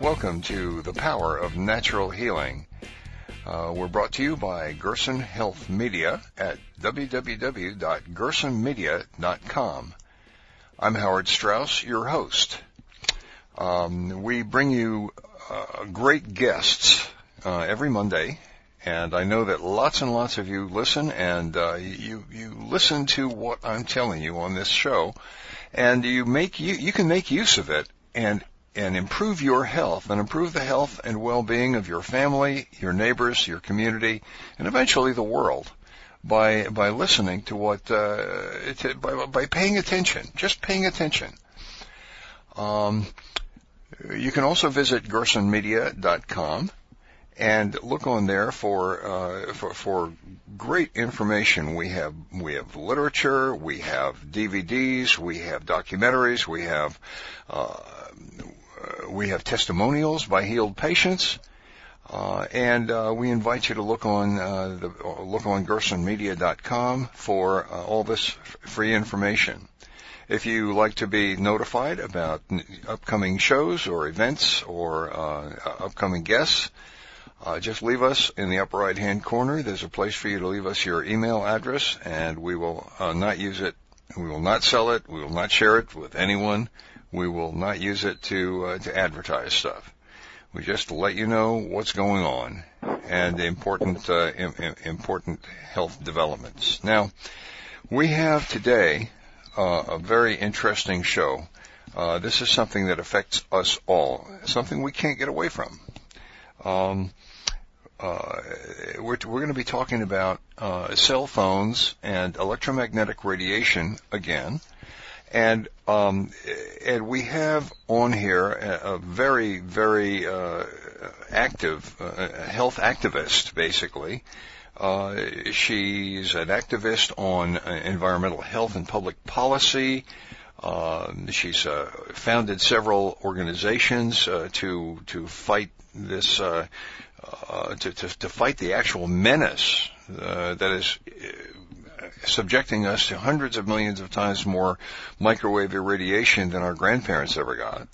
Welcome to the Power of Natural Healing. Uh, we're brought to you by Gerson Health Media at www.gersonmedia.com. I'm Howard Strauss, your host. Um, we bring you uh, great guests uh, every Monday, and I know that lots and lots of you listen, and uh, you you listen to what I'm telling you on this show, and you make you you can make use of it and and improve your health and improve the health and well-being of your family, your neighbors, your community, and eventually the world by by listening to what uh, to, by by paying attention, just paying attention. Um, you can also visit gersonmedia.com and look on there for, uh, for for great information. We have we have literature, we have DVDs, we have documentaries, we have uh, we have testimonials by healed patients. Uh, and uh, we invite you to look on uh, the look on gersonmedia.com for uh, all this f- free information. If you like to be notified about n- upcoming shows or events or uh, upcoming guests, just leave us in the upper right hand corner. There's a place for you to leave us your email address, and we will not use it. We will not sell it. We will not share it with anyone. We will not use it to uh, to advertise stuff. We just let you know what's going on and important uh, Im- important health developments. Now, we have today uh, a very interesting show. Uh, this is something that affects us all, something we can't get away from. Um, uh, we're, we're going to be talking about uh, cell phones and electromagnetic radiation again. And um, and we have on here a, very very uh, active uh, health activist, basically. Uh, she's an activist on uh, environmental health and public policy. Um, she's uh, founded several organizations uh, to to fight this to, to to fight the actual menace that is subjecting us to hundreds of millions of times more microwave irradiation than our grandparents ever got.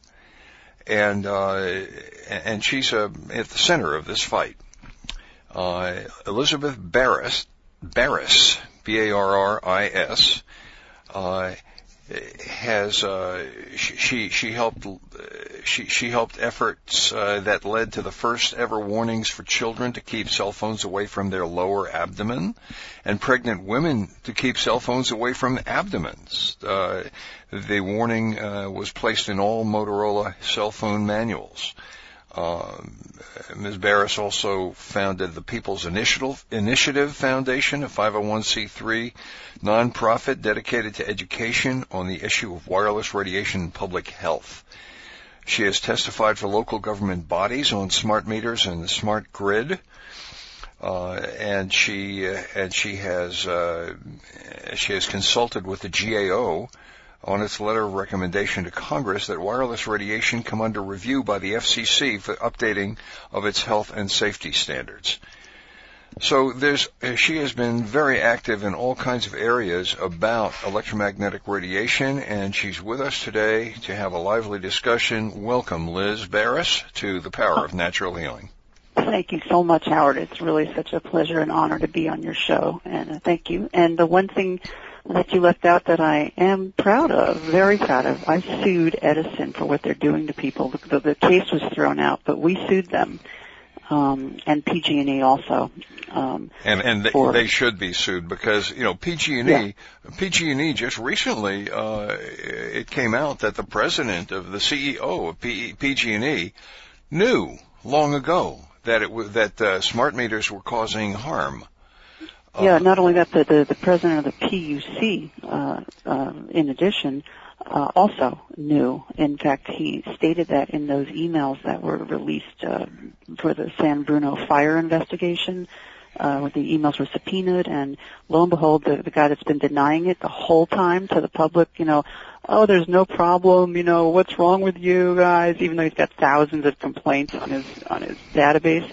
And, uh, and she's uh, at the center of this fight. Uh, Elizabeth Barris, Barris, B-A-R-R-I-S, uh, has uh, she she helped she she helped efforts uh, that led to the first ever warnings for children to keep cell phones away from their lower abdomen, and pregnant women to keep cell phones away from abdomens. Uh, the warning uh, was placed in all Motorola cell phone manuals. Um, Ms. Barris also founded the People's Initiative, Initiative Foundation, a 501c3 nonprofit dedicated to education on the issue of wireless radiation and public health. She has testified for local government bodies on smart meters and the smart grid. Uh, and she uh, and she has uh, she has consulted with the GAO on its letter of recommendation to Congress that wireless radiation come under review by the FCC for updating of its health and safety standards. So there's, she has been very active in all kinds of areas about electromagnetic radiation, and she's with us today to have a lively discussion. Welcome, Liz Barris, to the Power of Natural Healing. thank you so much, Howard. It's really such a pleasure and honor to be on your show, and uh, thank you. And the one thing that you left out that I am proud of, very proud of, I sued Edison for what they're doing to people. The, the, case was thrown out, but we sued them, um, and PG&E also. Um, and and they, for, they should be sued because you know PG&E Yeah. PG&E just recently uh, it came out that the president of the CEO of P, PG&E knew long ago that it was that uh, smart meters were causing harm. Yeah, not only that, the, the, the president of the PUC, uh, uh, in addition, uh, also knew. In fact, he stated that in those emails that were released uh, for the San Bruno fire investigation. Uh, where the emails were subpoenaed, and lo and behold, the, the guy that's been denying it the whole time to the public, you know, oh, there's no problem, you know, what's wrong with you guys? Even though he's got thousands of complaints on his on his database,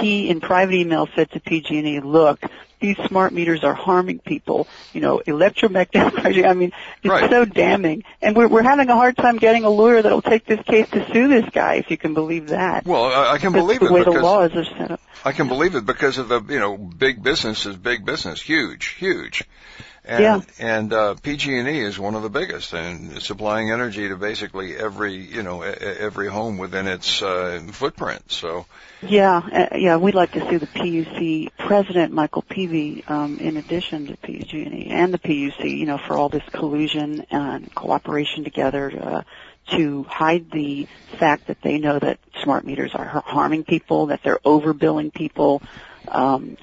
he in private email said to PG&E, look, these smart meters are harming people. You know, electromagnetic. I mean, it's Right. so damning. And we're, we're having a hard time getting a lawyer that'll take this case to sue this guy, if you can believe that. Well, I, I can believe the it way the because laws are set up. I can believe it because of the you know big business is big business, huge, huge. And, Yeah. and uh, PG&E is one of the biggest, and supplying energy to basically every you know every home within its uh, footprint. So Yeah, uh, yeah, we'd like to see the PUC president, Michael Peevey, um, in addition to PG&E and the PUC, you know, for all this collusion and cooperation together uh, to hide the fact that they know that smart meters are harming people, that they're overbilling people. Um,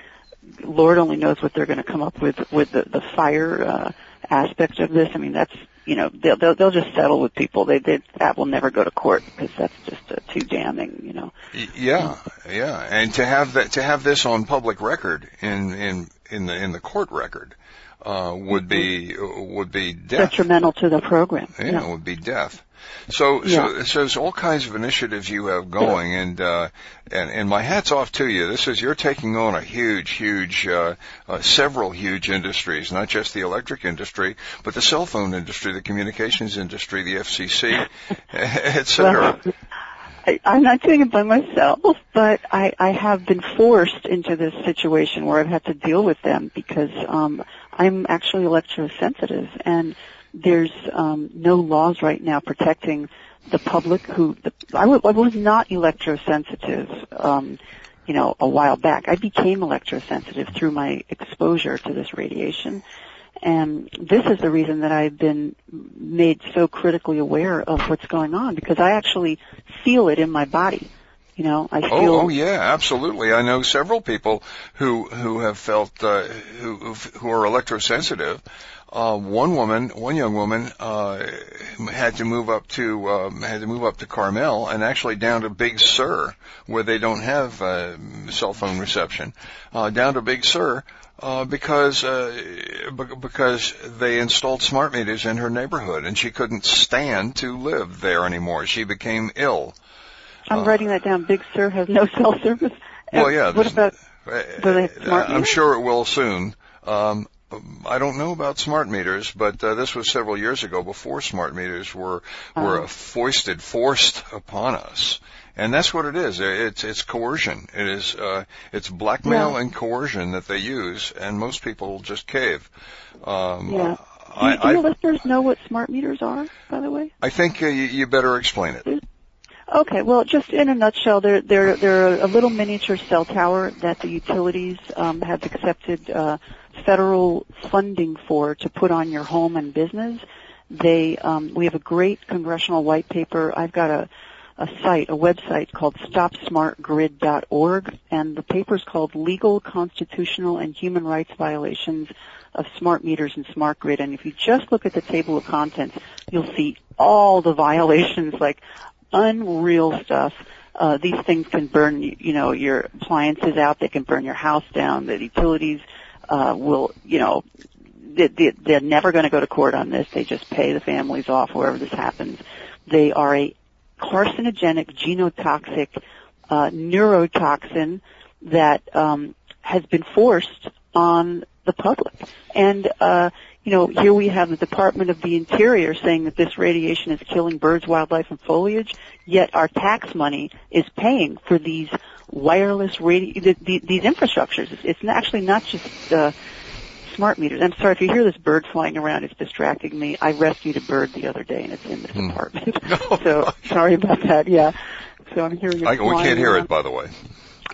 Lord only knows what they're going to come up with with the, the fire uh, aspect of this. I mean, that's you know they'll they'll, they'll just settle with people. They, they that will never go to court because that's just uh, too damning. You know. yeah, yeah, and to have that to have this on public record in in in the in the court record uh, would be would be death. detrimental to the program. Yeah, it would be death. So, Yeah. so, so there's all kinds of initiatives you have going, and uh, and and my hats off to you. This is you're taking on a huge, huge, uh, uh, several huge industries, not just the electric industry, but the cell phone industry, the communications industry, the FCC, et cetera. Well, I, I'm not doing it by myself, but I, I have been forced into this situation where I've had to deal with them because um, I'm actually electrosensitive, and there's um, no laws right now protecting the public who the, I, w- I was not electrosensitive. Um, you know, a while back. I became electrosensitive through my exposure to this radiation. And this is the reason that I've been made so critically aware of what's going on because I actually feel it in my body. You know, I feel. Oh, oh yeah, absolutely. I know several people who who have felt uh, who who are electrosensitive. Uh, one woman, one young woman, uh, had to move up to um, had to move up to Carmel and actually down to Big Sur, where they don't have uh, cell phone reception, uh, down to Big Sur. Uh, because uh, be- because they installed smart meters in her neighborhood and she couldn't stand to live there anymore. She became ill. I'm writing that down. Big Sur has no cell service. Well, Uh, yeah. What about? uh, do they have smart I'm sure it will soon. Um, I don't know about smart meters, but uh, this was several years ago before smart meters were were Oh. foisted, forced upon us. And that's what it is. It's it's coercion. It is uh, it's blackmail Yeah. and coercion that they use, and most people just cave. Um, Yeah. Do, I, do your I, listeners know what smart meters are, by the way? I think uh, you, you better explain it. Okay, well, just in a nutshell, they're they're they're a little miniature cell tower that the utilities um, have accepted uh, federal funding for to put on your home and business. They um, we have a great congressional white paper. I've got a a site, a website called StopSmartGrid.org, and the paper is called Legal, Constitutional, and Human Rights Violations of Smart Meters and Smart Grid. And if you just look at the table of contents, you'll see all the violations, like unreal stuff. Uh, these things can burn, you know, your appliances out. They can burn your house down. The utilities uh, will, you know, they, they're never going to go to court on this. They just pay the families off wherever this happens. They are a carcinogenic, genotoxic uh, neurotoxin that um, has been forced on the public. And uh, you know, here we have the Department of the Interior saying that this radiation is killing birds, wildlife, and foliage. Yet our tax money is paying for these wireless radio, the, the, these infrastructures. It's, it's actually not just uh, smart meters. I'm sorry if you hear this bird flying around. It's distracting me. I rescued a bird the other day, and it's in this Hmm. apartment. so sorry about that. Yeah. So I'm hearing it. I, we can't hear around. it, by the way.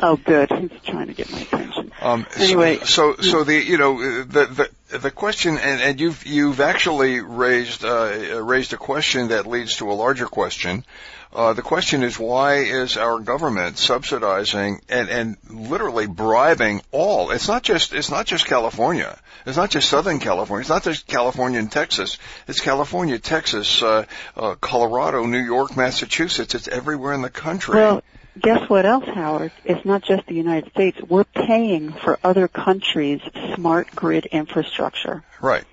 Oh, good. He's trying to get my attention. Um, so- Anyway. so so the you know the the the question, and, and you've you've actually raised uh, raised a question that leads to a larger question. Uh, the question is why is our government subsidizing and, and literally bribing all? It's not just it's not just California. It's not just Southern California. It's not just California and Texas. It's California, Texas, uh, uh, Colorado, New York, Massachusetts. It's everywhere in the country. Well, guess what else, Howard? It's not just the United States. We're paying for other countries' smart grid infrastructure. Right.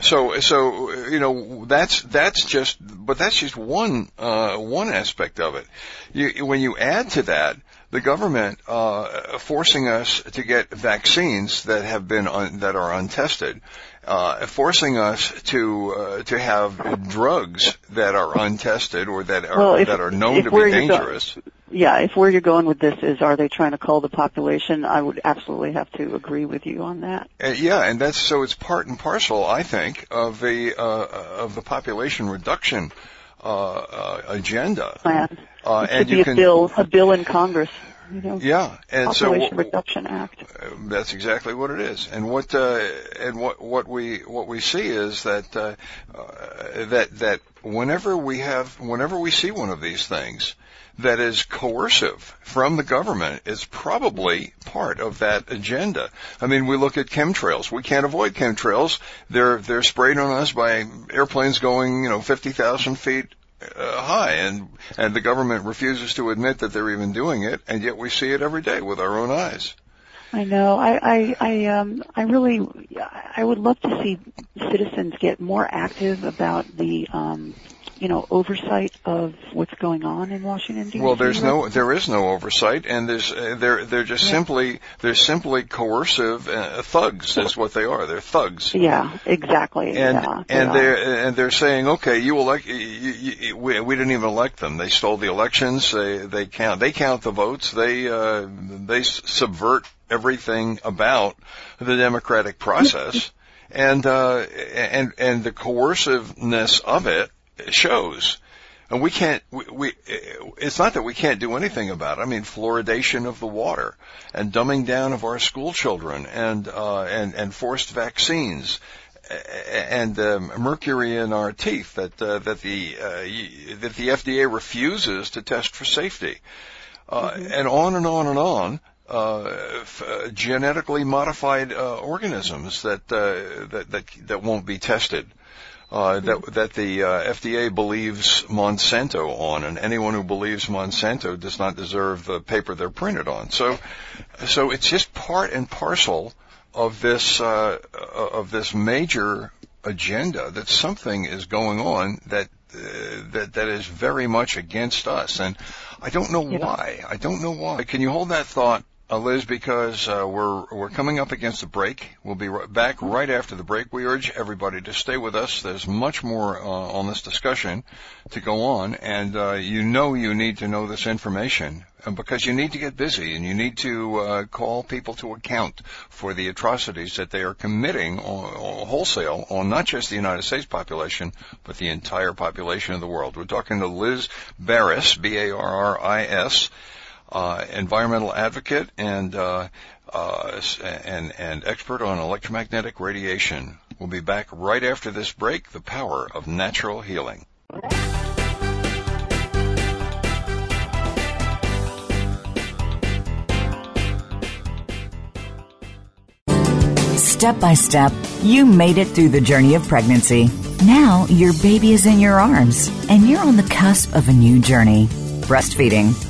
So, so you know that's that's just, but that's just one uh, one aspect of it. You, when you add to that the government uh, forcing us to get vaccines that have been un, that are untested, uh, forcing us to uh, to have drugs that are untested or that are Well, if- that are known to be you're go- dangerous. Yeah, if where you're going with this is are they trying to cull the population, I would absolutely have to agree with you on that. Uh, yeah, and that's so it's part and parcel, I think, of the uh, of the population reduction uh, uh, agenda. Plan. Uh, it and be you a can, bill, a bill in Congress. You know, yeah, and so Population what- Reduction Act. that's exactly what it is. And what uh, and what what we what we see is that uh, uh, that that whenever we have whenever we see one of these things that is coercive from the government, it's probably part of that agenda. I mean, we look at chemtrails. We can't avoid chemtrails. They're they're sprayed on us by airplanes going you know fifty thousand feet uh, high, and and the government refuses to admit that they're even doing it, and yet we see it every day with our own eyes. I know. I, I, I, um, I really, I would love to see citizens get more active about the, um, you know, oversight of what's going on in Washington D.C. Well, there's no, there is no oversight, and there's, uh, they're, they're just Yeah. simply, they're simply coercive uh, thugs. Is what they are. They're thugs. Yeah, exactly. And yeah, and are. they're and they're saying, okay, you elect, you, you, we, we didn't even elect them. They stole the elections. They they count they count the votes. They uh, they subvert everything about the democratic process, and uh, and and the coerciveness of it shows. And we can't, we, we, it's not that we can't do anything about it. I mean, fluoridation of the water and dumbing down of our school children and, uh, and, and forced vaccines and um, mercury in our teeth that, uh, that the, uh, that the FDA refuses to test for safety. Uh, and on and on and on. Uh, f- uh, genetically modified uh, organisms that, uh, that that that won't be tested uh, that that the uh, FDA believes Monsanto on, and anyone who believes Monsanto does not deserve the paper they're printed on. So, so it's just part and parcel of this uh, of this major agenda that something is going on that uh, that that is very much against us, and I don't know Yeah. why. I don't know why. Can you hold that thought? Uh, Liz, because uh, we're we're coming up against the break. We'll be right back right after the break. We urge everybody to stay with us. There's much more uh, on this discussion to go on, and uh, you know you need to know this information uh, because you need to get busy and you need to uh, call people to account for the atrocities that they are committing on, on wholesale on not just the United States population but the entire population of the world. We're talking to Liz Barris, B-A-R-R-I-S uh, environmental advocate and uh, uh, and and expert on electromagnetic radiation. We'll be back right after this break. The power of natural healing. Step by step, you made it through the journey of pregnancy. Now your baby is in your arms and you're on the cusp of a new journey. Breastfeeding.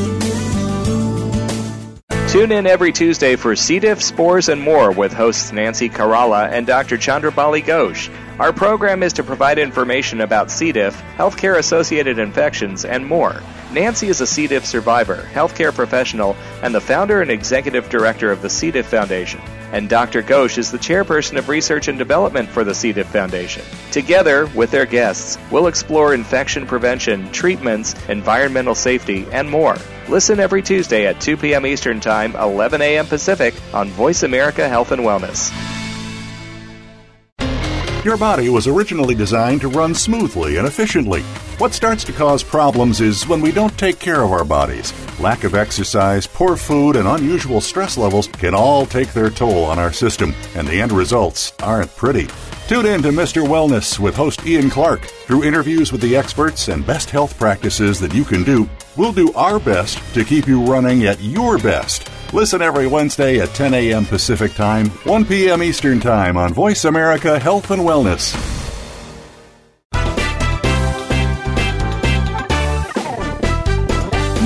Tune in every Tuesday for C. diff, spores, and more with hosts Nancy Caralla and Dr. Chandrabali Ghosh. Our program is to provide information about C. diff, healthcare associated infections, and more. Nancy is a C. diff survivor, healthcare professional, and the founder and executive director of the C. diff Foundation. And Dr. Ghosh is the chairperson of research and development for the C. diff Foundation. Together, with their guests, we'll explore infection prevention, treatments, environmental safety, and more. Listen every Tuesday at 2 p.m. Eastern Time, 11 a.m. Pacific on Voice America Health and Wellness. Your body was originally designed to run smoothly and efficiently. What starts to cause problems is when we don't take care of our bodies. Lack of exercise, poor food, and unusual stress levels can all take their toll on our system, and the end results aren't pretty. Tune in to Mr. Wellness with host Ian Clark. Through interviews with the experts and best health practices that you can do, we'll do our best to keep you running at your best. Listen every Wednesday at 10 a.m. Pacific Time, 1 p.m. Eastern Time on Voice America Health and Wellness.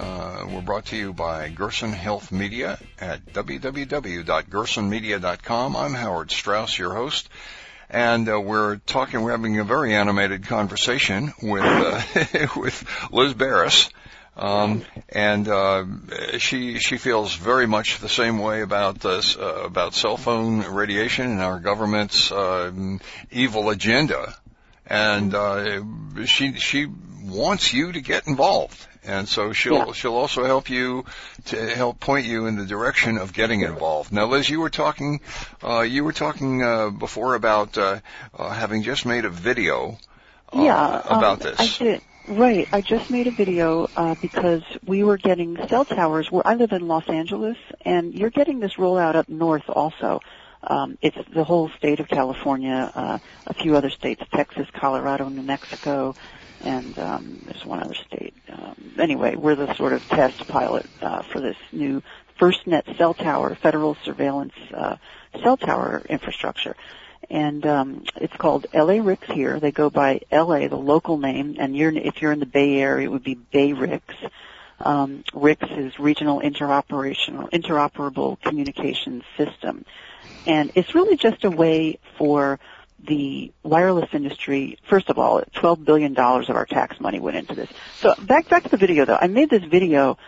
Uh, we're brought to you by Gerson Health Media at www.gersonmedia.com. I'm Howard Strauss, your host, and uh, we're talking. We're having a very animated conversation with uh, with Liz Barris. Um, and uh, she she feels very much the same way about this uh, about cell phone radiation and our government's um, evil agenda, and uh, she she wants you to get involved and so she'll yeah. she'll also help you to help point you in the direction of getting involved. Now, Liz, you were talking uh, you were talking uh, before about uh, uh having just made a video. Uh, yeah, about um, this. I did. Right, I just made a video uh, because we were getting cell towers. Where I live in Los Angeles, and you're getting this rollout up north also. Um, it's the whole state of California, uh, a few other states, Texas, Colorado, New Mexico, and um, there's one other state. Um, anyway, we're the sort of test pilot uh, for this new FirstNet cell tower, federal surveillance uh, cell tower infrastructure. And um, it's called LA RICS here. They go by LA, the local name, and you're, if you're in the Bay Area, it would be Bay RICS. Um, RICS is Regional Interoperational Interoperable Communications System, and it's really just a way for the wireless industry, first of all, $12 billion of our tax money went into this. So back, back to the video though. I made this video,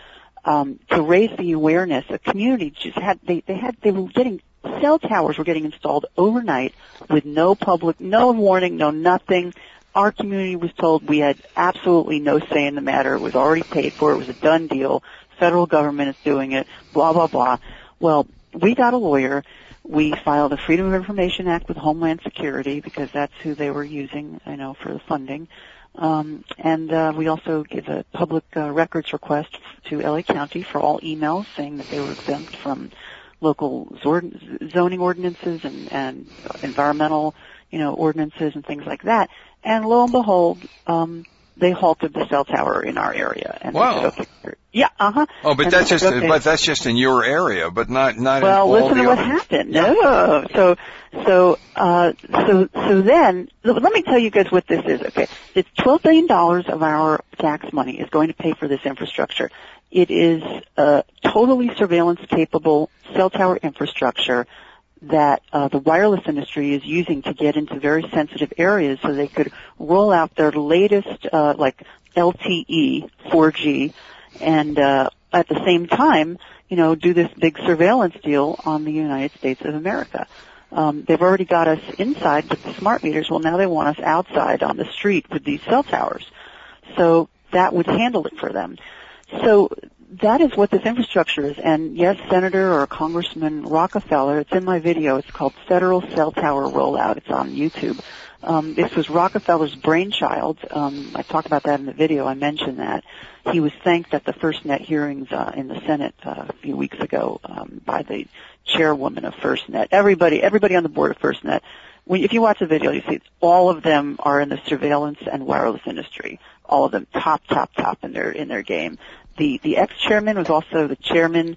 um, to raise the awareness. A community just had, they, they had, they were getting, cell towers were getting installed overnight with no public, no warning, no nothing. Our community was told we had absolutely no say in the matter. It was already paid for. It was a done deal. Federal government is doing it. Blah, blah, blah. Well, we got a lawyer we filed a Freedom of Information Act with Homeland Security because that's who they were using, I know, for the funding. Um, and uh, we also give a public uh, records request to LA County for all emails saying that they were exempt from local zoning ordinances and, and environmental, you know, ordinances and things like that. And lo and behold, um, they halted the cell tower in our area. And wow. Said, okay, yeah, uh huh. Oh, but and that's just okay. but that's just in your area, but not not well, in all listen the to what happened. No, so so uh, so so then let me tell you guys what this is. Okay, it's twelve billion dollars of our tax money is going to pay for this infrastructure. It is a totally surveillance capable cell tower infrastructure that uh, the wireless industry is using to get into very sensitive areas so they could roll out their latest uh, like LTE 4G and uh, at the same time, you know, do this big surveillance deal on the United States of America. Um, they've already got us inside with the smart meters. Well, now they want us outside on the street with these cell towers. So that would handle it for them. So that is what this infrastructure is. And yes, Senator or Congressman Rockefeller, it's in my video. It's called Federal Cell Tower Rollout. It's on YouTube. Um, this was Rockefeller's brainchild. Um, I talked about that in the video. I mentioned that. he was thanked at the FirstNet hearings uh, in the Senate uh, a few weeks ago um, by the chairwoman of FirstNet. Everybody, everybody on the board of FirstNet. When, if you watch the video, you see all of them are in the surveillance and wireless industry. All of them top, top, top in their in their game. The the ex-chairman was also the chairman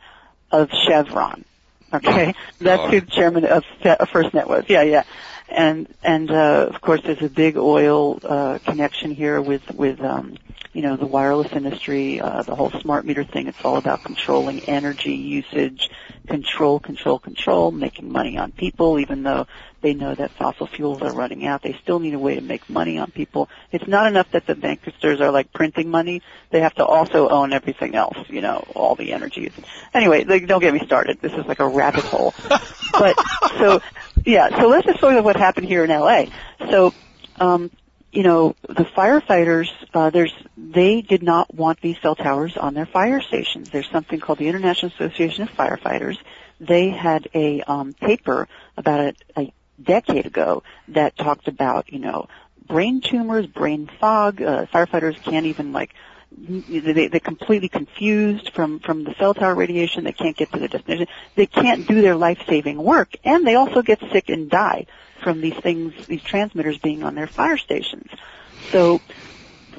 of Chevron. Okay, oh, that's who the chairman of FirstNet was. Yeah, yeah and and uh, of course there's a big oil uh, connection here with with um, you know the wireless industry, uh, the whole smart meter thing. It's all about controlling energy usage, control, control, control, making money on people. Even though they know that fossil fuels are running out, they still need a way to make money on people. It's not enough that the banksters are like printing money; they have to also own everything else. You know, all the energy. Anyway, don't get me started. This is like a rabbit hole. but so yeah, so let's just look at what happened here in LA. So, um, you know, the firefighters, uh, there's, they did not want these cell towers on their fire stations. There's something called the International Association of Firefighters. They had a um, paper about a, a decade ago that talked about, you know, brain tumors, brain fog. Uh, firefighters can't even like they, they're completely confused from, from the cell tower radiation. They can't get to the destination. They can't do their life-saving work. And they also get sick and die from these things, these transmitters being on their fire stations. So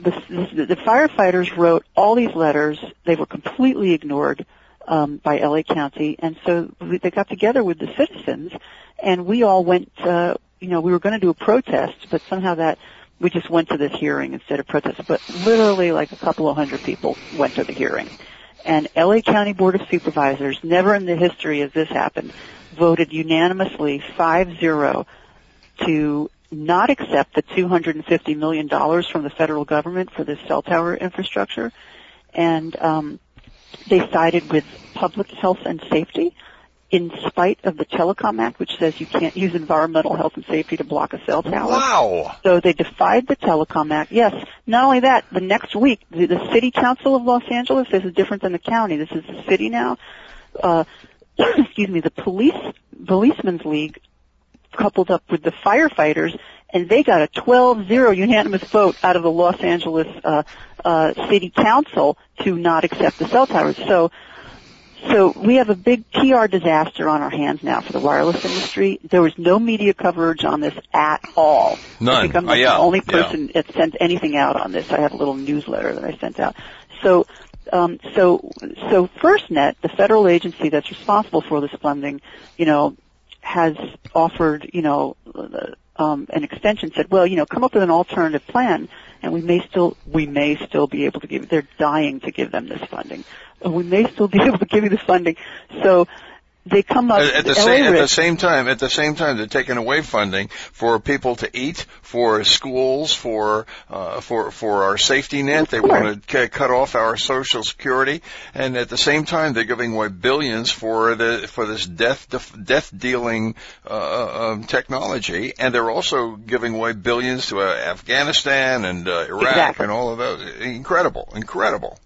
the, the, the firefighters wrote all these letters. They were completely ignored um, by LA County. And so they got together with the citizens and we all went, uh, you know, we were going to do a protest, but somehow that we just went to this hearing instead of protest, but literally like a couple of hundred people went to the hearing. And LA County Board of Supervisors, never in the history has this happened, voted unanimously 5-0 to not accept the $250 million from the federal government for this cell tower infrastructure. And um, they sided with public health and safety in spite of the Telecom Act, which says you can't use environmental health and safety to block a cell tower. Wow. So they defied the Telecom Act. Yes. Not only that, the next week, the, the City Council of Los Angeles, this is different than the county. This is the city now. Uh, excuse me, the police, policemen's league coupled up with the firefighters and they got a 12-0 unanimous vote out of the Los Angeles uh, uh, City Council to not accept the cell towers. So so we have a big PR disaster on our hands now for the wireless industry. There was no media coverage on this at all. None. I think I'm the uh, yeah. only person yeah. that sent anything out on this. I have a little newsletter that I sent out. So, um, so, so FirstNet, the federal agency that's responsible for this funding, you know, has offered, you know, um, an extension. Said, well, you know, come up with an alternative plan, and we may still, we may still be able to give. They're dying to give them this funding we may still be able to give you the funding. So they come up at, the same at the same time at the same time they're taking away funding for people to eat for schools for uh, for for our safety net. They want to c- cut off our social security. And at the same time they're giving away billions for the for this death death dealing uh, uh, um, technology. And they're also giving away billions to uh, Afghanistan and uh, Iraq exactly. and all of those. Incredible. Incredible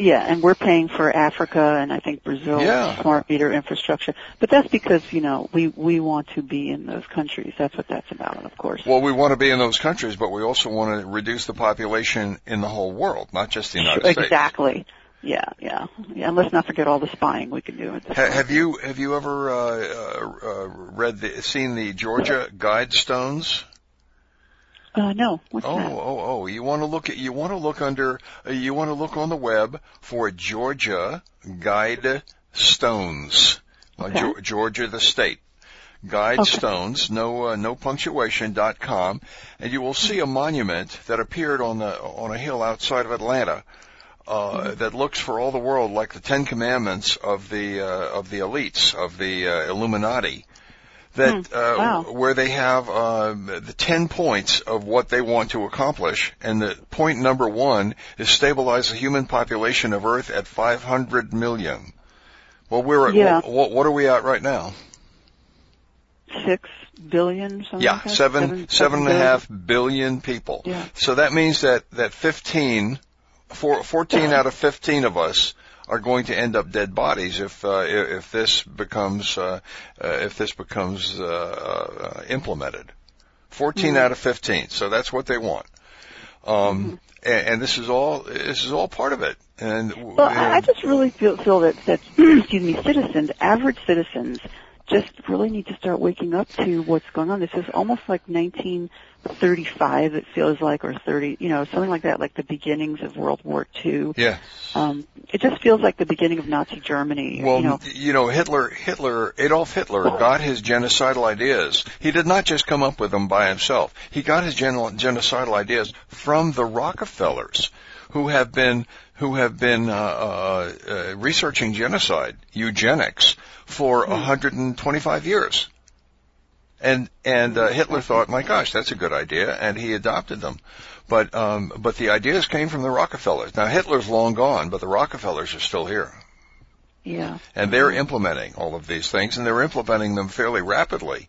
yeah, and we're paying for Africa and I think Brazil yeah. smart meter infrastructure. But that's because, you know, we, we want to be in those countries. That's what that's about, of course. Well, we want to be in those countries, but we also want to reduce the population in the whole world, not just the United sure, States. Exactly. Yeah, yeah, yeah. And let's not forget all the spying we can do. At this ha- have you have you ever uh, uh, read the seen the Georgia Guidestones? Uh, no. What's oh, that? oh, oh! You want to look at you want to look under uh, you want to look on the web for Georgia Guide Stones, okay. uh, Georgia the state. Guide okay. Stones, no uh, no punctuation dot com, and you will see a monument that appeared on the on a hill outside of Atlanta. Uh, mm-hmm. That looks for all the world like the Ten Commandments of the uh, of the elites of the uh, Illuminati that hmm. uh, wow. where they have uh, the 10 points of what they want to accomplish and the point number 1 is stabilize the human population of earth at 500 million well we're at yeah. what, what are we at right now 6 billion something yeah like that? seven, seven, seven and a half billion people yeah. so that means that that 15 four, 14 out of 15 of us are going to end up dead bodies if uh, if this becomes uh, uh, if this becomes uh, uh, implemented. 14 mm-hmm. out of 15. So that's what they want. Um, mm-hmm. and, and, this is all this is all part of it. And well, and, I just really feel feel that that excuse me, citizens, average citizens, just really need to start waking up to what's going on. This is almost like 1935. It feels like, or 30, you know, something like that, like the beginnings of World War II. Yeah. Um, it just feels like the beginning of Nazi Germany. Well, you know, you know Hitler, Hitler, Adolf Hitler got his genocidal ideas. He did not just come up with them by himself. He got his gen- genocidal ideas from the Rockefellers, who have been who have been uh, uh, uh, researching genocide, eugenics, for hmm. 125 years. And and uh, Hitler thought, my gosh, that's a good idea, and he adopted them. But um, but the ideas came from the Rockefellers. Now Hitler's long gone, but the Rockefellers are still here. Yeah. And they're implementing all of these things, and they're implementing them fairly rapidly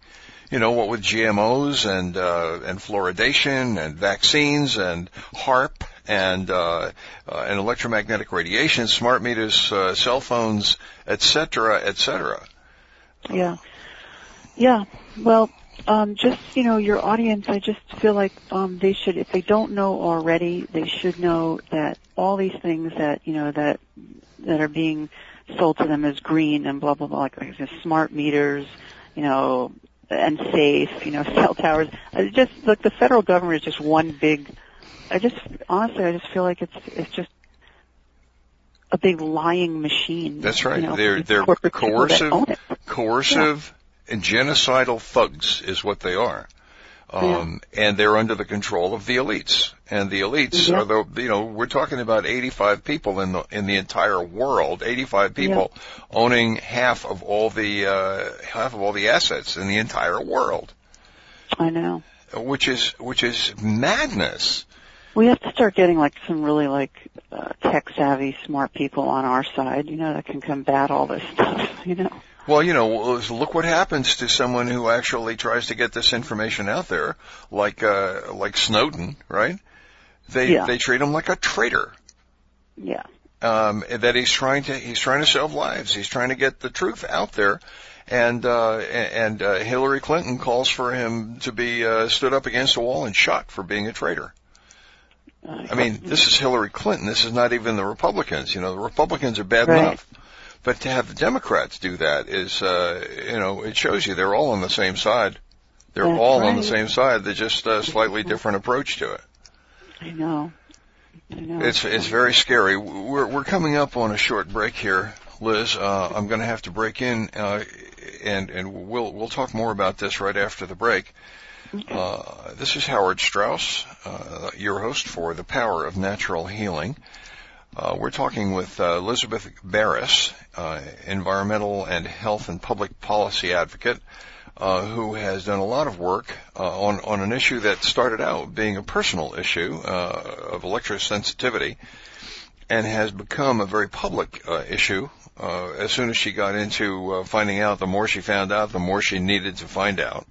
you know, what with GMOs and uh, and fluoridation and vaccines and HAARP and uh, uh, and electromagnetic radiation, smart meters, uh, cell phones, etc., etc. Yeah, yeah. Well, um, just you know, your audience. I just feel like um, they should, if they don't know already, they should know that all these things that you know that that are being sold to them as green and blah blah blah, like, like smart meters, you know, and safe, you know, cell towers. I just look, the federal government is just one big. I just honestly, I just feel like it's it's just a big lying machine. That's right. You know, they're they're coercive, coercive, genocidal thugs is what they are. Um, yeah. and they're under the control of the elites. And the elites yeah. are the, you know, we're talking about 85 people in the, in the entire world, 85 people yeah. owning half of all the, uh, half of all the assets in the entire world. I know. Which is, which is madness. We have to start getting like some really like uh, tech savvy, smart people on our side, you know, that can combat all this stuff, you know. Well, you know, look what happens to someone who actually tries to get this information out there, like uh, like Snowden, right? They yeah. they treat him like a traitor. Yeah. Um, that he's trying to he's trying to save lives. He's trying to get the truth out there, and uh, and uh, Hillary Clinton calls for him to be uh, stood up against a wall and shot for being a traitor. I mean, this is Hillary Clinton. This is not even the Republicans. You know, the Republicans are bad right. enough. But to have the Democrats do that is, uh, you know, it shows you they're all on the same side. They're That's all right. on the same side. They're just a slightly different approach to it. I know. I know. It's it's very scary. We're we're coming up on a short break here, Liz. Uh, I'm going to have to break in, uh, and and we'll we'll talk more about this right after the break. Uh, this is Howard Strauss, uh, your host for The Power of Natural Healing. Uh, we're talking with uh, Elizabeth Barris, uh, environmental and health and public policy advocate, uh, who has done a lot of work uh, on on an issue that started out being a personal issue uh, of electrosensitivity, and has become a very public issue. as soon as she got into finding out, the more she found out, the more she needed to find out.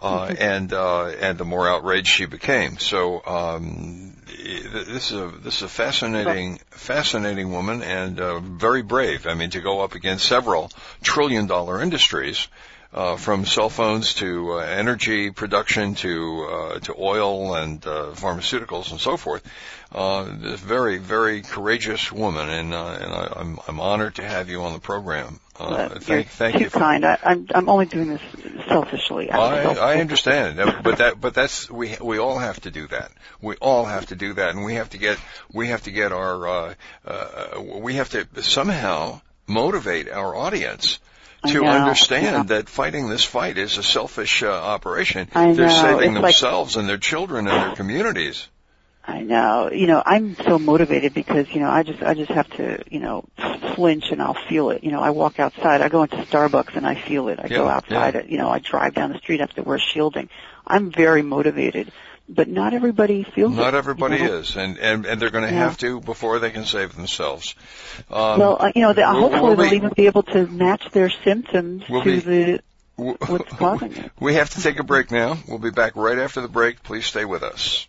Uh, and uh, and the more outraged she became. So um, this is a this is a fascinating fascinating woman and uh, very brave. I mean, to go up against several trillion dollar industries. Uh, from cell phones to uh, energy production to uh, to oil and uh, pharmaceuticals and so forth. Uh, this very very courageous woman, and uh, and I, I'm I'm honored to have you on the program. Uh, thank, thank too you. For, kind. I, I'm I'm only doing this selfishly. I, I understand, but that but that's we we all have to do that. We all have to do that, and we have to get we have to get our uh, uh, we have to somehow motivate our audience to understand that fighting this fight is a selfish uh, operation. I They're saving it's themselves like, and their children and their communities. I know. You know, I'm so motivated because, you know, I just, I just have to, you know, flinch and I'll feel it. You know, I walk outside, I go into Starbucks and I feel it. I yeah, go outside, yeah. you know, I drive down the street, to wear shielding. I'm very motivated. But not everybody feels Not it, everybody you know? is, and, and and they're going to yeah. have to before they can save themselves. Um, well, uh, you know, the, hopefully we'll they'll be, even be able to match their symptoms we'll to be, the what's causing it. We have to take a break now. We'll be back right after the break. Please stay with us.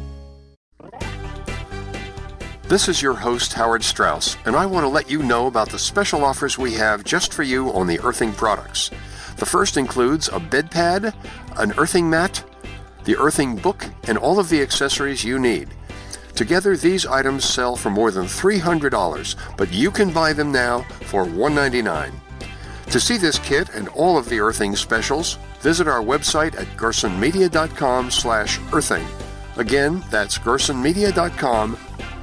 This is your host, Howard Strauss, and I want to let you know about the special offers we have just for you on the earthing products. The first includes a bed pad, an earthing mat, the earthing book, and all of the accessories you need. Together, these items sell for more than $300, but you can buy them now for 199. To see this kit and all of the earthing specials, visit our website at gersonmedia.com slash earthing. Again, that's gersonmedia.com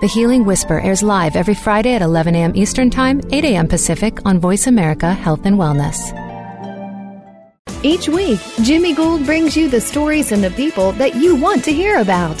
The Healing Whisper airs live every Friday at 11 a.m. Eastern Time, 8 a.m. Pacific on Voice America Health and Wellness. Each week, Jimmy Gould brings you the stories and the people that you want to hear about.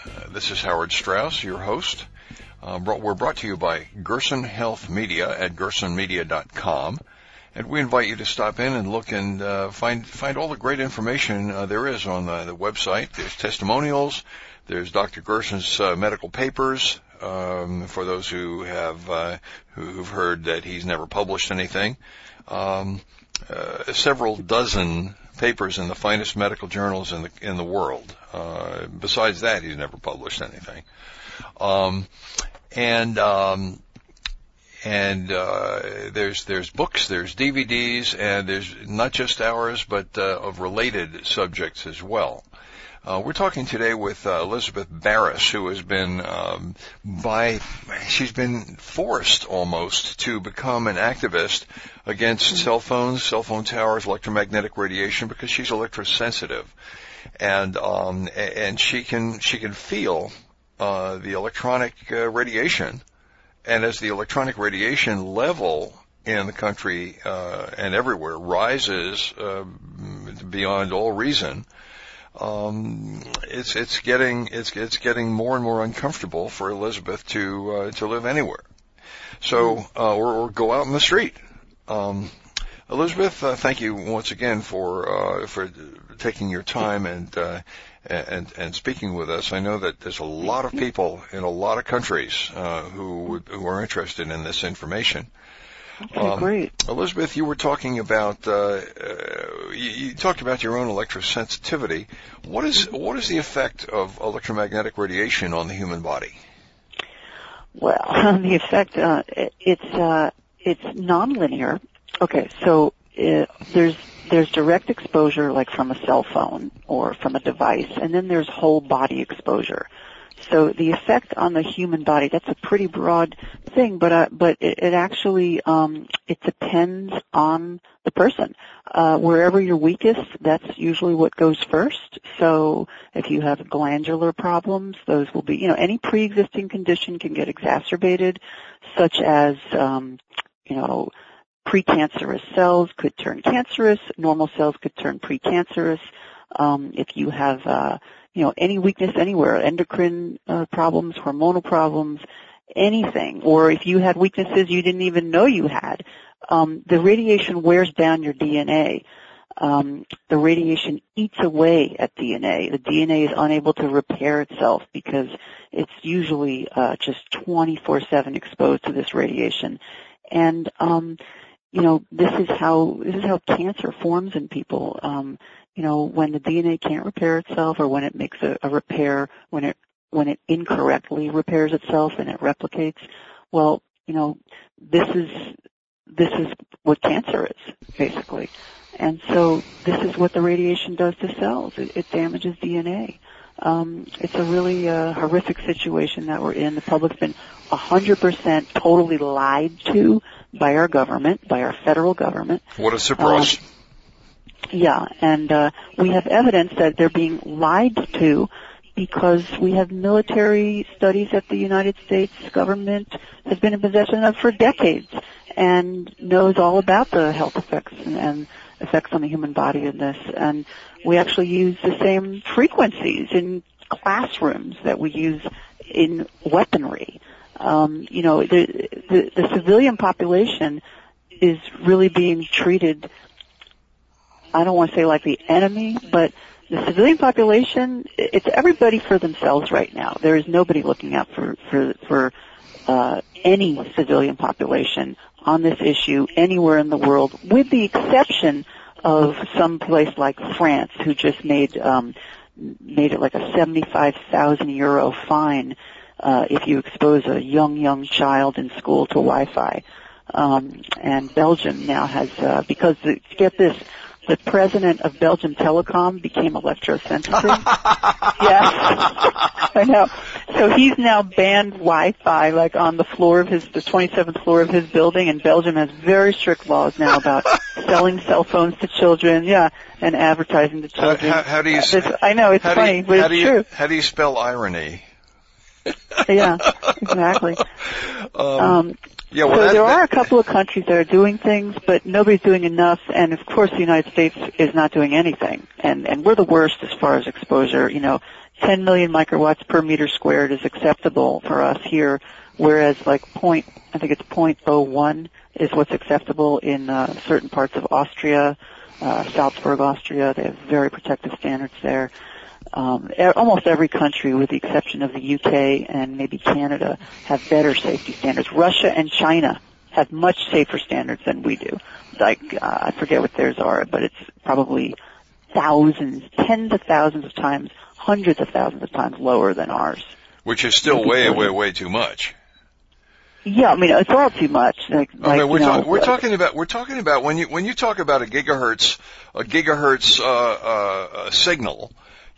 this is Howard Strauss, your host. Uh, we're brought to you by Gerson Health Media at gersonmedia.com. And we invite you to stop in and look and uh, find find all the great information uh, there is on the, the, website. There's testimonials. There's Dr. Gerson's uh, medical papers um, for those who have uh, who've heard that he's never published anything. Um, uh, several dozen papers in the finest medical journals in the in the world. Uh, besides that, he's never published anything. Um, and um, and uh, there's there's books, there's DVDs, and there's not just ours, but uh, of related subjects as well. Uh, we're talking today with uh, Elizabeth Barris, who has been um, by she's been forced almost to become an activist against mm-hmm. cell phones, cell phone towers, electromagnetic radiation because she's electrosensitive, and um, and she can she can feel uh, the electronic uh, radiation, and as the electronic radiation level in the country uh, and everywhere rises uh, beyond all reason um, it's it's getting it's it's getting more and more uncomfortable for Elizabeth to uh, to live anywhere. So hmm. uh, or, or go out in the street. Um, Elizabeth, uh, thank you once again for uh, for taking your time and uh, and and speaking with us. I know that there's a lot of people in a lot of countries uh, who who are interested in this information. Okay, um, great. Elizabeth, you were talking about uh, uh, you, you, talked about your own electrosensitivity. What is what is the effect of electromagnetic radiation on the human body? Well, the effect uh, it, it's uh, it's nonlinear. Okay, so it, uh, there's there's direct exposure like from a cell phone or from a device, and then there's whole body exposure. So the effect on the human body, that's a pretty broad thing, but uh, but it, it actually um, it depends on the person. Uh, wherever you're weakest, that's usually what goes first. So if you have glandular problems, those will be, you know, any pre-existing condition can get exacerbated, such as, um, you know, precancerous cells could turn cancerous, normal cells could turn precancerous. Um, if you have, uh, you know, any weakness anywhere, endocrine uh, problems, hormonal problems, anything, or if you had weaknesses you didn't even know you had, um, the radiation wears down your DNA. Um, the radiation eats away at DNA. The DNA is unable to repair itself because it's usually uh, just 24/7 exposed to this radiation, and um, you know this is how this is how cancer forms in people. Um, you know when the DNA can't repair itself, or when it makes a, a repair, when it when it incorrectly repairs itself and it replicates. Well, you know, this is this is what cancer is basically, and so this is what the radiation does to cells. It, it damages DNA. Um, it's a really uh, horrific situation that we're in. The public's been 100% totally lied to by our government, by our federal government. What a surprise! Um, yeah, and uh, we have evidence that they're being lied to because we have military studies that the United States government has been in possession of for decades and knows all about the health effects and, and effects on the human body in this. And we actually use the same frequencies in classrooms that we use in weaponry. Um, you know, the, the, the civilian population is really being treated, I don't want to say like the enemy, but the civilian population, it's everybody for themselves right now. There is nobody looking out for for for uh, any civilian population on this issue anywhere in the world, with the exception of some place like France, who just made um, made it like a seventy-five thousand euro fine uh, if you expose a young young child in school to Wi-Fi. Um, and Belgium now has uh, because the, get this the president of Belgium Telecom became electrosensitive. yes, I know. So he's now banned Wi-Fi, like on the floor of his, the 27th floor of his building, and Belgium has very strict laws now about selling cell phones to children, yeah, and advertising to children. How, how do you? I know it's funny, you, but it's you, true. How do you spell irony? yeah, exactly. Um, um, yeah, well, so that, there that, are a couple of countries that are doing things, but nobody's doing enough. And of course, the United States is not doing anything. And and we're the worst as far as exposure. You know, 10 million microwatts per meter squared is acceptable for us here, whereas like point, I think it's 0.01 is what's acceptable in uh, certain parts of Austria, uh, Salzburg, Austria. They have very protective standards there um, almost every country, with the exception of the UK and maybe Canada, have better safety standards. Russia and China have much safer standards than we do. Like uh, I forget what theirs are, but it's probably thousands, tens of thousands of times, hundreds of thousands of times lower than ours. Which is still way, way, way too much. Yeah, I mean it's all too much. Like, I mean, we're, you know, talk, we're talking about we're talking about when you when you talk about a gigahertz a gigahertz uh, uh, signal,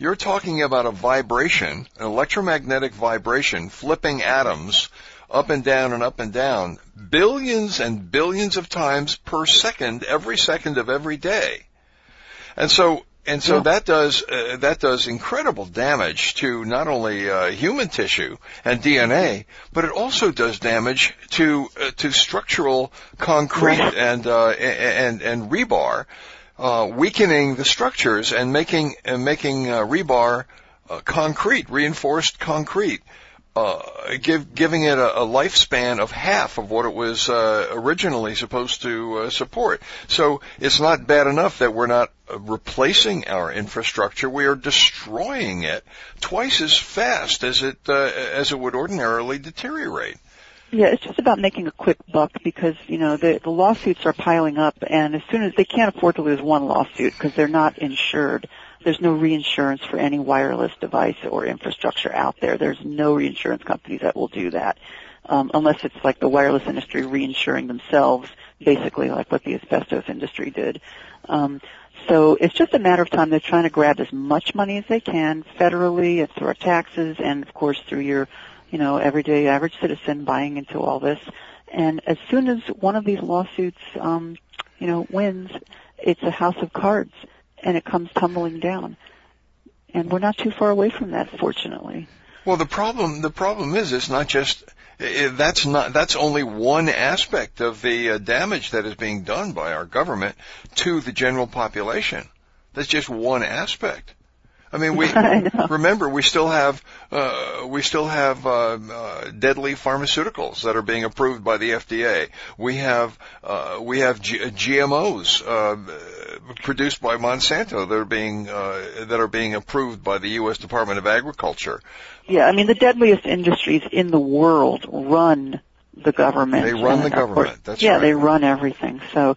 you're talking about a vibration, an electromagnetic vibration, flipping atoms up and down and up and down billions and billions of times per second, every second of every day. And so, and so yeah. that does uh, that does incredible damage to not only uh, human tissue and DNA, but it also does damage to uh, to structural concrete and uh, and and rebar uh, weakening the structures and making uh, making uh, rebar uh, concrete, reinforced concrete, uh, give, giving it a, a, lifespan of half of what it was uh, originally supposed to support. So it's not bad enough that we're not replacing our infrastructure; we are destroying it twice as fast as it as it would ordinarily deteriorate. Yeah, it's just about making a quick buck because, you know, the, the lawsuits are piling up and as soon as they can't afford to lose one lawsuit because they're not insured. There's no reinsurance for any wireless device or infrastructure out there. There's no reinsurance companies that will do that. Um, unless it's like the wireless industry reinsuring themselves, basically like what the asbestos industry did. Um, so it's just a matter of time. They're trying to grab as much money as they can federally, through our taxes, and of course through your you know, everyday average citizen buying into all this. And as soon as one of these lawsuits, um, you know, wins, it's a house of cards, and it comes tumbling down. And we're not too far away from that, fortunately. Well, the problem the problem is it's not just that's not that's only one aspect of the uh, damage that is being done by our government to the general population. That's just one aspect. I mean, we I remember we still have uh, we still have uh, uh, deadly pharmaceuticals that are being approved by the FDA. We have uh, we have G- GMOs uh, produced by Monsanto that are being uh, that are being approved by the U.S. Department of Agriculture. Yeah, I mean the deadliest industries in the world run the government. They run the of course- government. That's right. yeah, right. they run everything. So,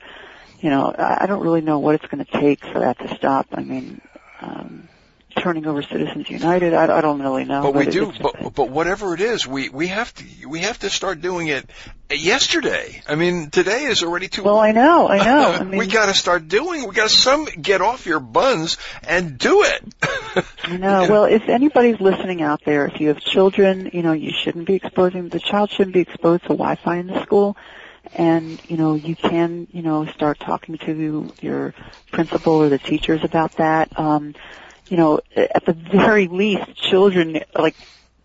you know, I I don't really know what it's going to take for that to stop. I mean, um, turning over Citizens United, I, I don't really know. But we it- do. But but whatever it is, we we have to we have to start doing it yesterday. I mean, today is already too. well, I know, I know. I mean, we got to start doing. We got to some get off your buns and do it. I know. Well, if anybody's listening out there, if you have children, you know, you shouldn't be exposing the child shouldn't be exposed to Wi-Fi in the school, and you know, you can, you know, start talking to your principal or the teachers about that. Um, you know, at the very least, children like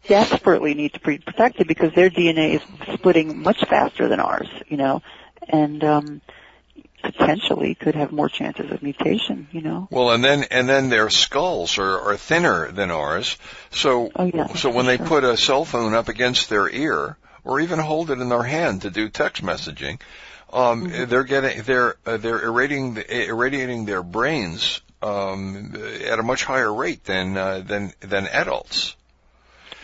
desperately need to be protected because their DNA is splitting much faster than ours. You know, and um, potentially could have more chances of mutation. You know. Well, and then and then their skulls are, are thinner than ours. So Oh, yeah, so when they sure. put a cell phone up against their ear, or even hold it in their hand to do text messaging, um, Mm-hmm. they're getting they're uh, they're irradiating the, irradiating their brains um, at a much higher rate than uh, than than adults.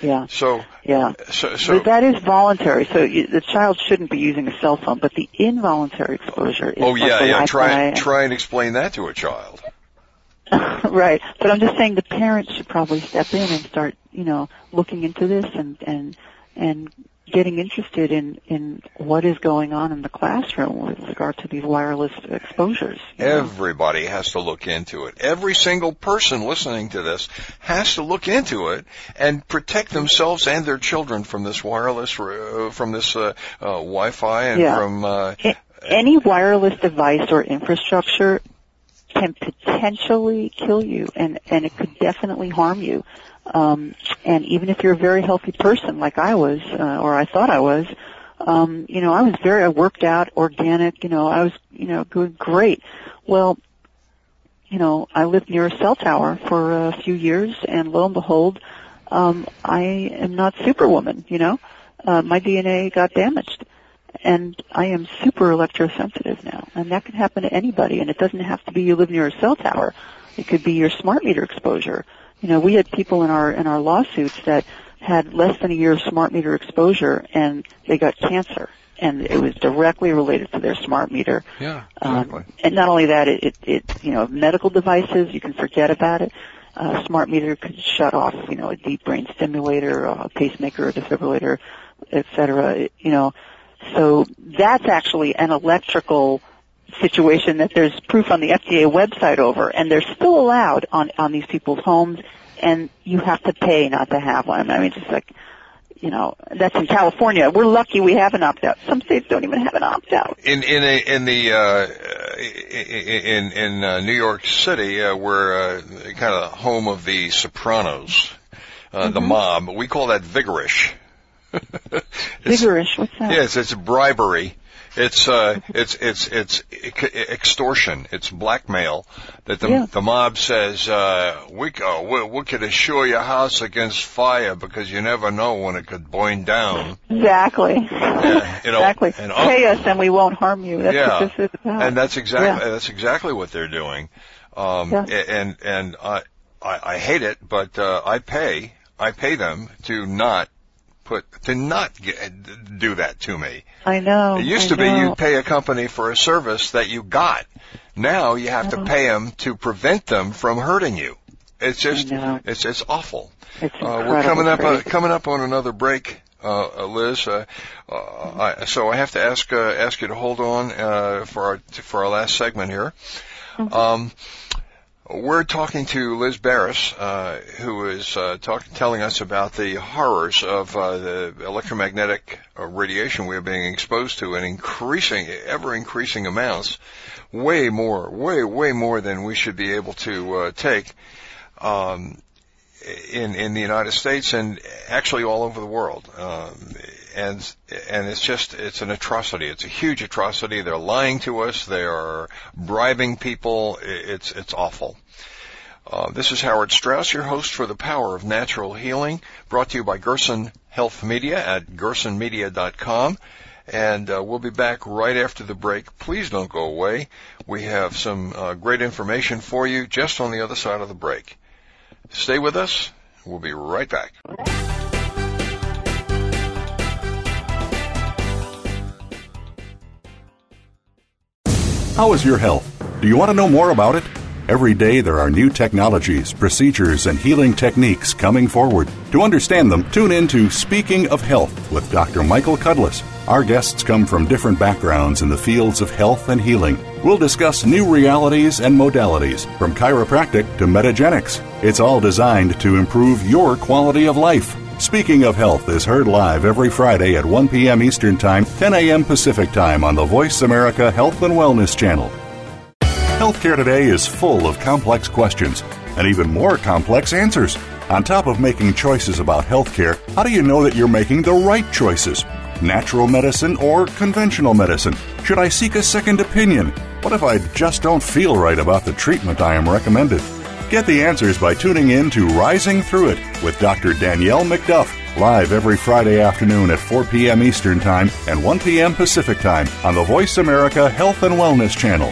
Yeah. So Yeah. so so but that is voluntary, so you, the child shouldn't be using a cell phone. But the involuntary exposure is oh yeah yeah try try and explain that to a child. right. But I'm just saying the parents should probably step in and start, you know, looking into this and and and getting interested in in what is going on in the classroom with regard to these wireless exposures. you know. Everybody has to look into it. Every single person listening to this has to look into it and protect themselves and their children from this wireless, uh, from this uh, uh, Wi-Fi and Yeah. from. Uh, Any wireless device or infrastructure can potentially kill you, and and it could definitely harm you. Um, and even if you're a very healthy person, like I was, uh, or I thought I was, um, you know, I was very, I worked out, organic, you know, I was, you know, good, great. Well, you know, I lived near a cell tower for a few years, and lo and behold, um, I am not Superwoman. You know, uh, my DNA got damaged, and I am super electrosensitive now, and that can happen to anybody. And it doesn't have to be you live near a cell tower; it could be your smart meter exposure. You know, we had people in our in our lawsuits that had less than a year of smart meter exposure, and they got cancer, and it was directly related to their smart meter. yeah, Um, exactly. and not only that, it, it, it, you know, medical devices, you can forget about it. Uh, smart meter could shut off, you know, a deep brain stimulator, a pacemaker, a defibrillator, et cetera, you know. So that's actually an electrical situation that there's proof on the FDA website over, and they're still allowed on, on these people's homes, and you have to pay not to have one. I mean, just like, you know, that's in California. We're lucky we have an opt-out. Some states don't even have an opt-out. In in a, in the uh, in in uh, New York City, uh, we're uh, kind of home of the Sopranos, uh, the mob. We call that vigorish. Vigorish, what's that? Yes, it's bribery. It's uh, it's it's it's extortion. It's blackmail that the Yeah. the mob says uh, we, uh, we we could assure your house against fire because you never know when it could burn down. Exactly. Yeah, you know, exactly. and Pay us and we won't harm you. That's yeah, what this is about. and that's exactly Yeah. that's exactly what they're doing. Um, Yeah. and and I, I I hate it, but uh, I pay I pay them to not put to not get, do that to me. I know. It used I to be you'd pay a company for a service that you got. Now you have to Uh-huh. pay them to prevent them from hurting you. It's just it's it's awful. It's Uh, we're coming up uh, coming up on another break, uh, uh, Liz. Uh, uh, I, so I have to ask uh, ask you to hold on uh, for our for our last segment here. Mm-hmm. Um, We're talking to Liz Barris, uh, who is uh, talk, telling us about the horrors of uh, the electromagnetic uh, radiation we're being exposed to in increasing, ever increasing amounts, way more, way, way more than we should be able to uh, take. Um, in in the United States and actually all over the world. Um, and and it's just it's an atrocity. It's a huge atrocity. They're lying to us. They are bribing people. It's it's awful. Uh, this is Howard Strauss, your host for the Power of Natural Healing, brought to you by Gerson Health Media at gersonmedia.com. And uh, we'll be back right after the break. Please don't go away. We have some uh, great information for you just on the other side of the break. Stay with us. We'll be right back. How is your health? Do you want to know more about it? Every day there are new technologies, procedures, and healing techniques coming forward. To understand them, tune in to Speaking of Health with Dr. Michael Cudlis. Our guests come from different backgrounds in the fields of health and healing. We'll discuss new realities and modalities, from chiropractic to metagenics. It's all designed to improve your quality of life. Speaking of Health is heard live every Friday at 1 p.m. Eastern Time, 10 a.m. Pacific Time on the Voice America Health and Wellness Channel. Healthcare today is full of complex questions and even more complex answers. On top of making choices about healthcare, how do you know that you're making the right choices? Natural medicine or conventional medicine? Should I seek a second opinion? What if I just don't feel right about the treatment I am recommended? Get the answers by tuning in to Rising Through It with Dr. Danielle McDuff, live every Friday afternoon at 4 p.m. Eastern Time and 1 p.m. Pacific Time on the Voice America Health and Wellness Channel.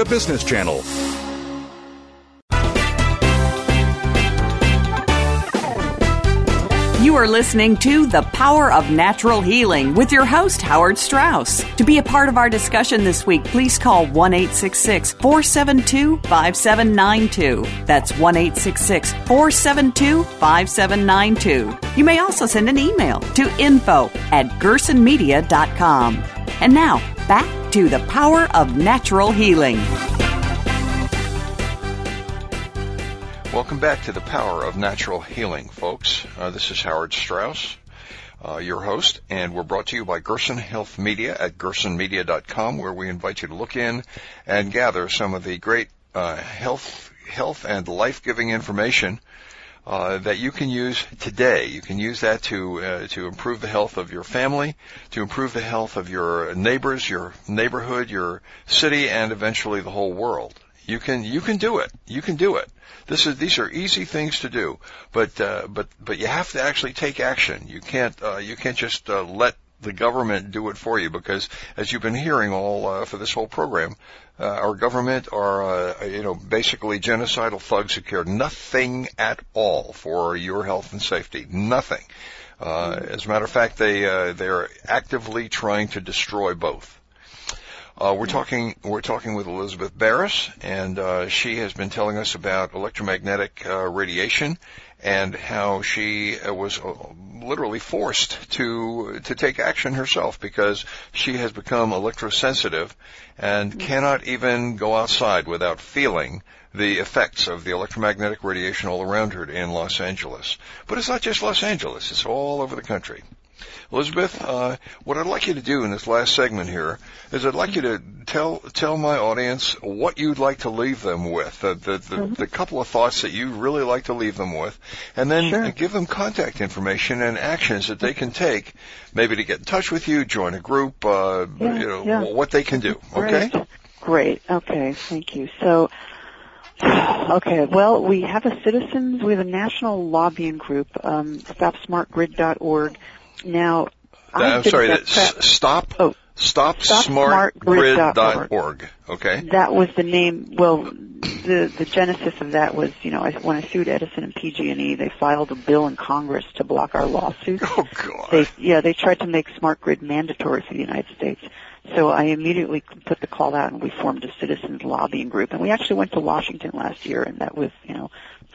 Business Channel. You are listening to The Power of Natural Healing with your host, Howard Strauss. To be a part of our discussion this week, please call 1 472 5792. That's 1 472 5792. You may also send an email to info at gersonmedia.com. And now, back to The Power of Natural Healing. Welcome back to the Power of Natural Healing, folks. Uh, this is Howard Strauss, uh, your host, and we're brought to you by Gerson Health Media at gersonmedia.com, where we invite you to look in and gather some of the great uh, health, health and life-giving information uh, that you can use today. You can use that to uh, to improve the health of your family, to improve the health of your neighbors, your neighborhood, your city, and eventually the whole world. You can you can do it. You can do it. This is these are easy things to do, but uh, but but you have to actually take action. You can't uh, you can't just uh, let the government do it for you because as you've been hearing all uh, for this whole program, uh, our government are uh, you know basically genocidal thugs who care nothing at all for your health and safety. Nothing. Uh, as a matter of fact, they uh, they are actively trying to destroy both. Uh, we're talking we're talking with Elizabeth Barris, and uh, she has been telling us about electromagnetic uh, radiation and how she uh, was uh, literally forced to to take action herself because she has become electrosensitive and cannot even go outside without feeling the effects of the electromagnetic radiation all around her in Los Angeles. But it's not just Los Angeles; it's all over the country. Elizabeth, uh, what I'd like you to do in this last segment here is I'd like you to tell tell my audience what you'd like to leave them with, the the, the, Mhm. the couple of thoughts that you really like to leave them with, and then Sure. give them contact information and actions that they can take, maybe to get in touch with you, join a group, uh, Yeah, you know, yeah. what they can do. Okay. Great. Great. Okay. Thank you. So, okay. Well, we have a citizens, we have a national lobbying group, um, StopSmartGrid.org. Now, I've I'm sorry. that That, stop. Oh. StopSmartGrid.org. Okay. That was the name. Well, the the genesis of that was, you know, I, when I sued Edison and PG&E, they filed a bill in Congress to block our lawsuit. Oh God. They, yeah, they tried to make smart grid mandatory for the United States. So I immediately put the call out, and we formed a citizens lobbying group. And we actually went to Washington last year, and that was, you know,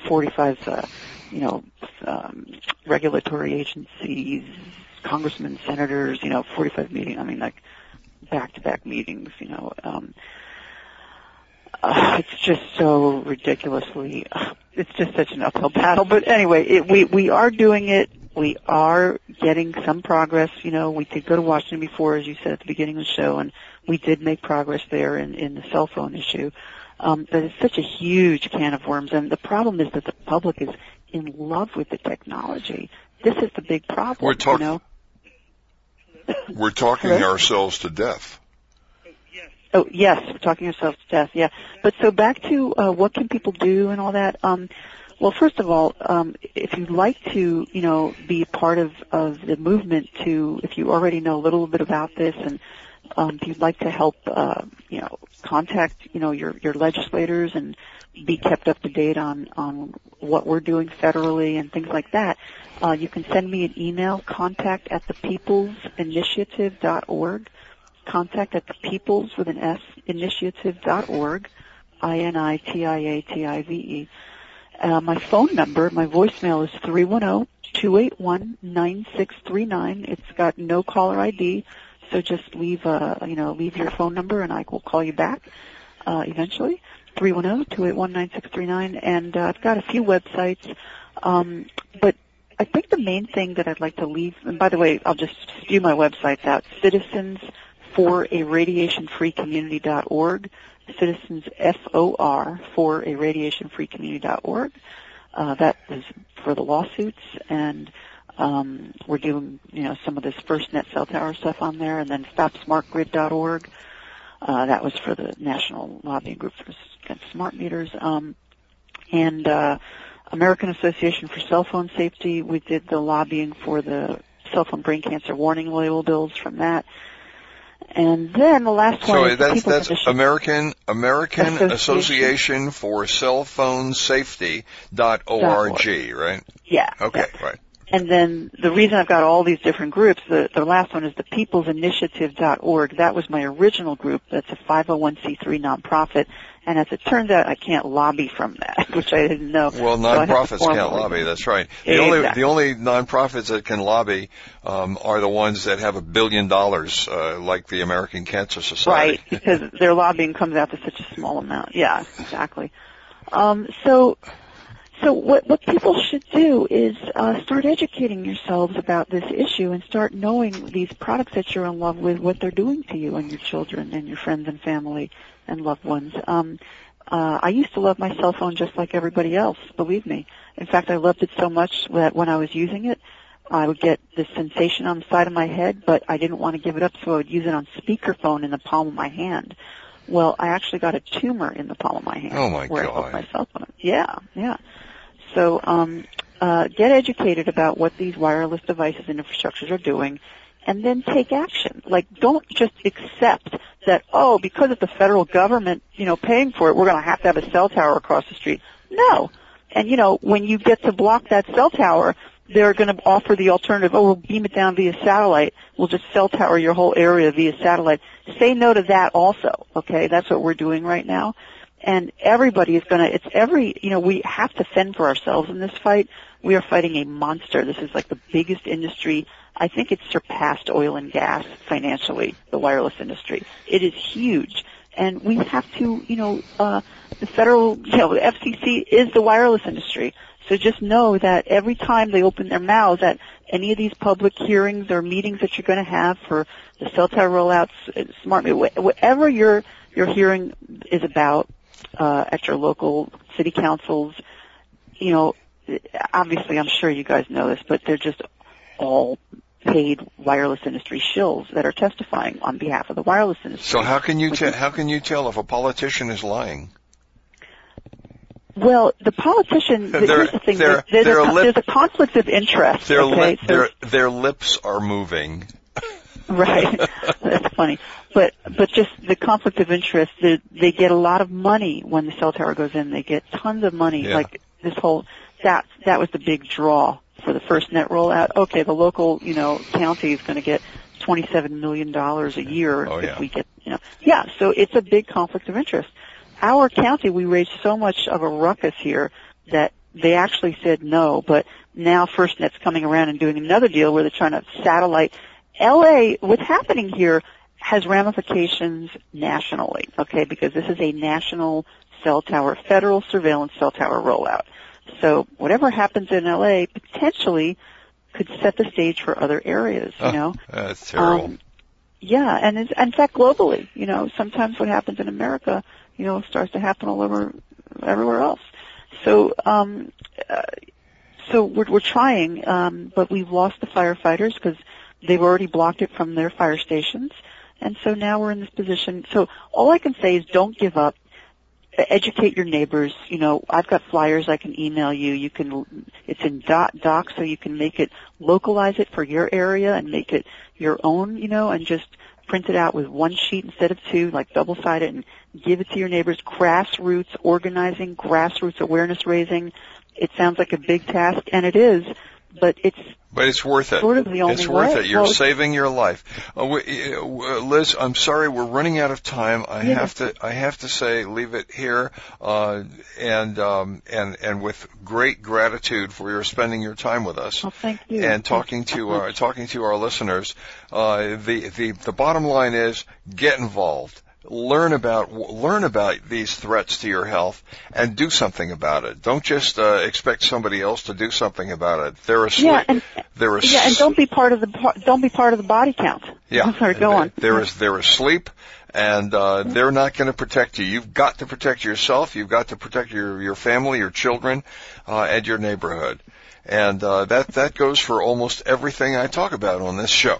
45, uh, you know, um, regulatory agencies, congressmen, senators, you know, 45 meetings. I mean, like back-to-back meetings, you know. Um, uh, it's just so ridiculously. Uh, it's just such an uphill battle. But anyway, it, we we are doing it. We are getting some progress. You know, we did go to Washington before, as you said at the beginning of the show, and we did make progress there in in the cell phone issue. Um, but it's such a huge can of worms, and the problem is that the public is in love with the technology. This is the big problem. We're talking. You know? We're talking Hello? ourselves to death. Oh yes, we're talking ourselves to death. Yeah, but so back to uh, what can people do and all that. Um, well, first of all, um, if you'd like to, you know, be part of of the movement, to if you already know a little bit about this, and um, if you'd like to help, uh, you know, contact, you know, your your legislators and be kept up to date on on what we're doing federally and things like that, uh, you can send me an email, contact at thepeoplesinitiative.org, contact at the peoples with an S initiative.org, I-N-I-T-I-A-T-I-V-E. Uh, my phone number, my voicemail is 310-281-9639. It's got no caller ID, so just leave, uh, you know, leave your phone number and I will call you back, uh, eventually. 310-281-9639 and uh, I've got a few websites um, but I think the main thing that I'd like to leave and by the way I'll just spew my websites out. Citizens for a radiation free community.org citizens FOR for a radiation free community.org uh, that is for the lawsuits and um, we're doing you know some of this FirstNet cell tower stuff on there and then stopsmartgrid.org uh, that was for the National Lobbying Group for Smart Meters. Um, and uh, American Association for Cell Phone Safety, we did the lobbying for the cell phone brain cancer warning label bills from that. And then the last one So is that's that's. American American Association. Association for Cell Phone Safety dot org, right? Yeah. Okay, yeah. right. And then the reason I've got all these different groups, the, the last one is the peoplesinitiative.org. That was my original group. That's a 501c3 nonprofit. And as it turns out, I can't lobby from that, which I didn't know. Well, So nonprofits can't lobby. That's right. The only the only nonprofits that can lobby um, are the ones that have a billion dollars, uh, like the American Cancer Society. Right, because their lobbying comes out to such a small amount. Yeah, exactly. Um, so, so what what people should do is uh, start educating yourselves about this issue and start knowing these products that you're in love with, what they're doing to you and your children and your friends and family and loved ones. Um, uh, I used to love my cell phone just like everybody else. Believe me. In fact, I loved it so much that when I was using it, I would get this sensation on the side of my head, but I didn't want to give it up, so I would use it on speakerphone in the palm of my hand. Well, I actually got a tumor in the palm of my hand. Oh, my where I God. held my cell phone. Yeah, yeah. So, um, uh, get educated about what these wireless devices and infrastructures are doing, and then take action. Like, don't just accept that, oh, because it's the federal government, you know, paying for it, we're going to have to have a cell tower across the street. No. And, you know, when you get to block that cell tower, they're going to offer the alternative, oh, we'll beam it down via satellite. We'll just cell tower your whole area via satellite. Say no to that also, okay? That's what we're doing right now. And everybody is going to, it's every, you know, we have to fend for ourselves in this fight. We are fighting a monster. This is like the biggest industry. I think it's surpassed oil and gas financially, the wireless industry. It is huge. And we have to, you know, uh, the federal, you know, the FCC is the wireless industry. So just know that every time they open their mouths at any of these public hearings or meetings that you're going to have for the cell tower rollouts, uh, smart, wh- whatever your your hearing is about uh, at your local city councils, you know, obviously I'm sure you guys know this, but they're just all paid wireless industry shills that are testifying on behalf of the wireless industry. So how can you te- how can you tell if a politician is lying? Well, the politician, They're- here's the thing, they're- there's, a, lip- there's a conflict of interest, Their okay? lip, So- their their lips are moving. Right. That's funny. But but just the conflict of interest. They, they get a lot of money when the cell tower goes in. They get tons of money. Yeah. Like this whole that that was the big draw for the FirstNet rollout. Okay, the local you know county is going to get twenty seven million dollars a year Oh, if yeah. we get you know yeah. So it's a big conflict of interest. Our county, we raised so much of a ruckus here that they actually said no, but now FirstNet's coming around and doing another deal where they're trying to satellite. LA, what's happening here has ramifications nationally, okay, because this is a national cell tower, federal surveillance cell tower rollout. So whatever happens in LA potentially could set the stage for other areas, you Oh, know. That's terrible. Um, yeah, and it's, in fact, globally, you know, sometimes what happens in America, you know, starts to happen all over everywhere else. So, um, uh, so we're, we're trying, um, but we've lost the firefighters because they've already blocked it from their fire stations, and so now we're in this position. So all I can say is don't give up. Educate your neighbors. You know, I've got flyers I can email you. You can, it's in dot doc, so you can make it, localize it for your area and make it your own, you know, and just print it out with one sheet instead of two, like double sided and give it to your neighbors. Grassroots organizing, grassroots awareness raising. It sounds like a big task, and it is, but it's But it's worth it. sort of the only it's worth way. it. You're Well, saving your life. Uh, we, uh, Liz, I'm sorry we're running out of time. I have to. I have to say, leave it here. Uh, and um, and and with great gratitude for your spending your time with us. Well, thank you. And talking to our talking to our listeners. Uh, the the the bottom line is get involved. Learn about learn about these threats to your health and do something about it. Don't just uh, expect somebody else to do something about it. They're asleep. Yeah, and They're yeah, and don't be part of the don't be part of the body count. yeah. I'm sorry, go on. They're they're asleep, and uh, they're not going to protect you. You've got to protect yourself. You've got to protect your your family, your children, uh, and your neighborhood. And uh, that that goes for almost everything I talk about on this show.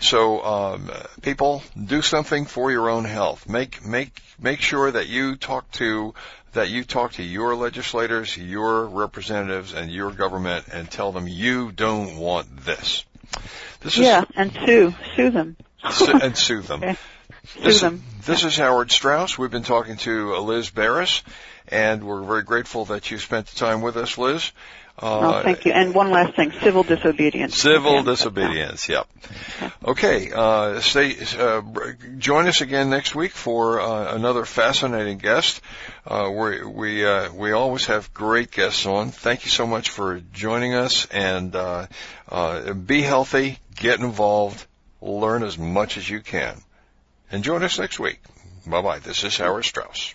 So um, people, do something for your own health. Make make make sure that you talk to that you talk to your legislators, your representatives, and your government, and tell them you don't want this. This is Yeah, and sue sue them. And sue them. Okay. This, Sue them. this is Howard Strauss. We've been talking to Liz Barris, and we're very grateful that you spent the time with us, Liz. Uh, oh, thank you. And one last thing, civil disobedience. Civil disobedience. Yep. Okay. Uh, stay. Uh, join us again next week for uh, another fascinating guest. Uh, we we uh, we always have great guests on. Thank you so much for joining us, and uh, uh, be healthy. Get involved. Learn as much as you can. And join us next week. Bye bye. This is Howard Strauss.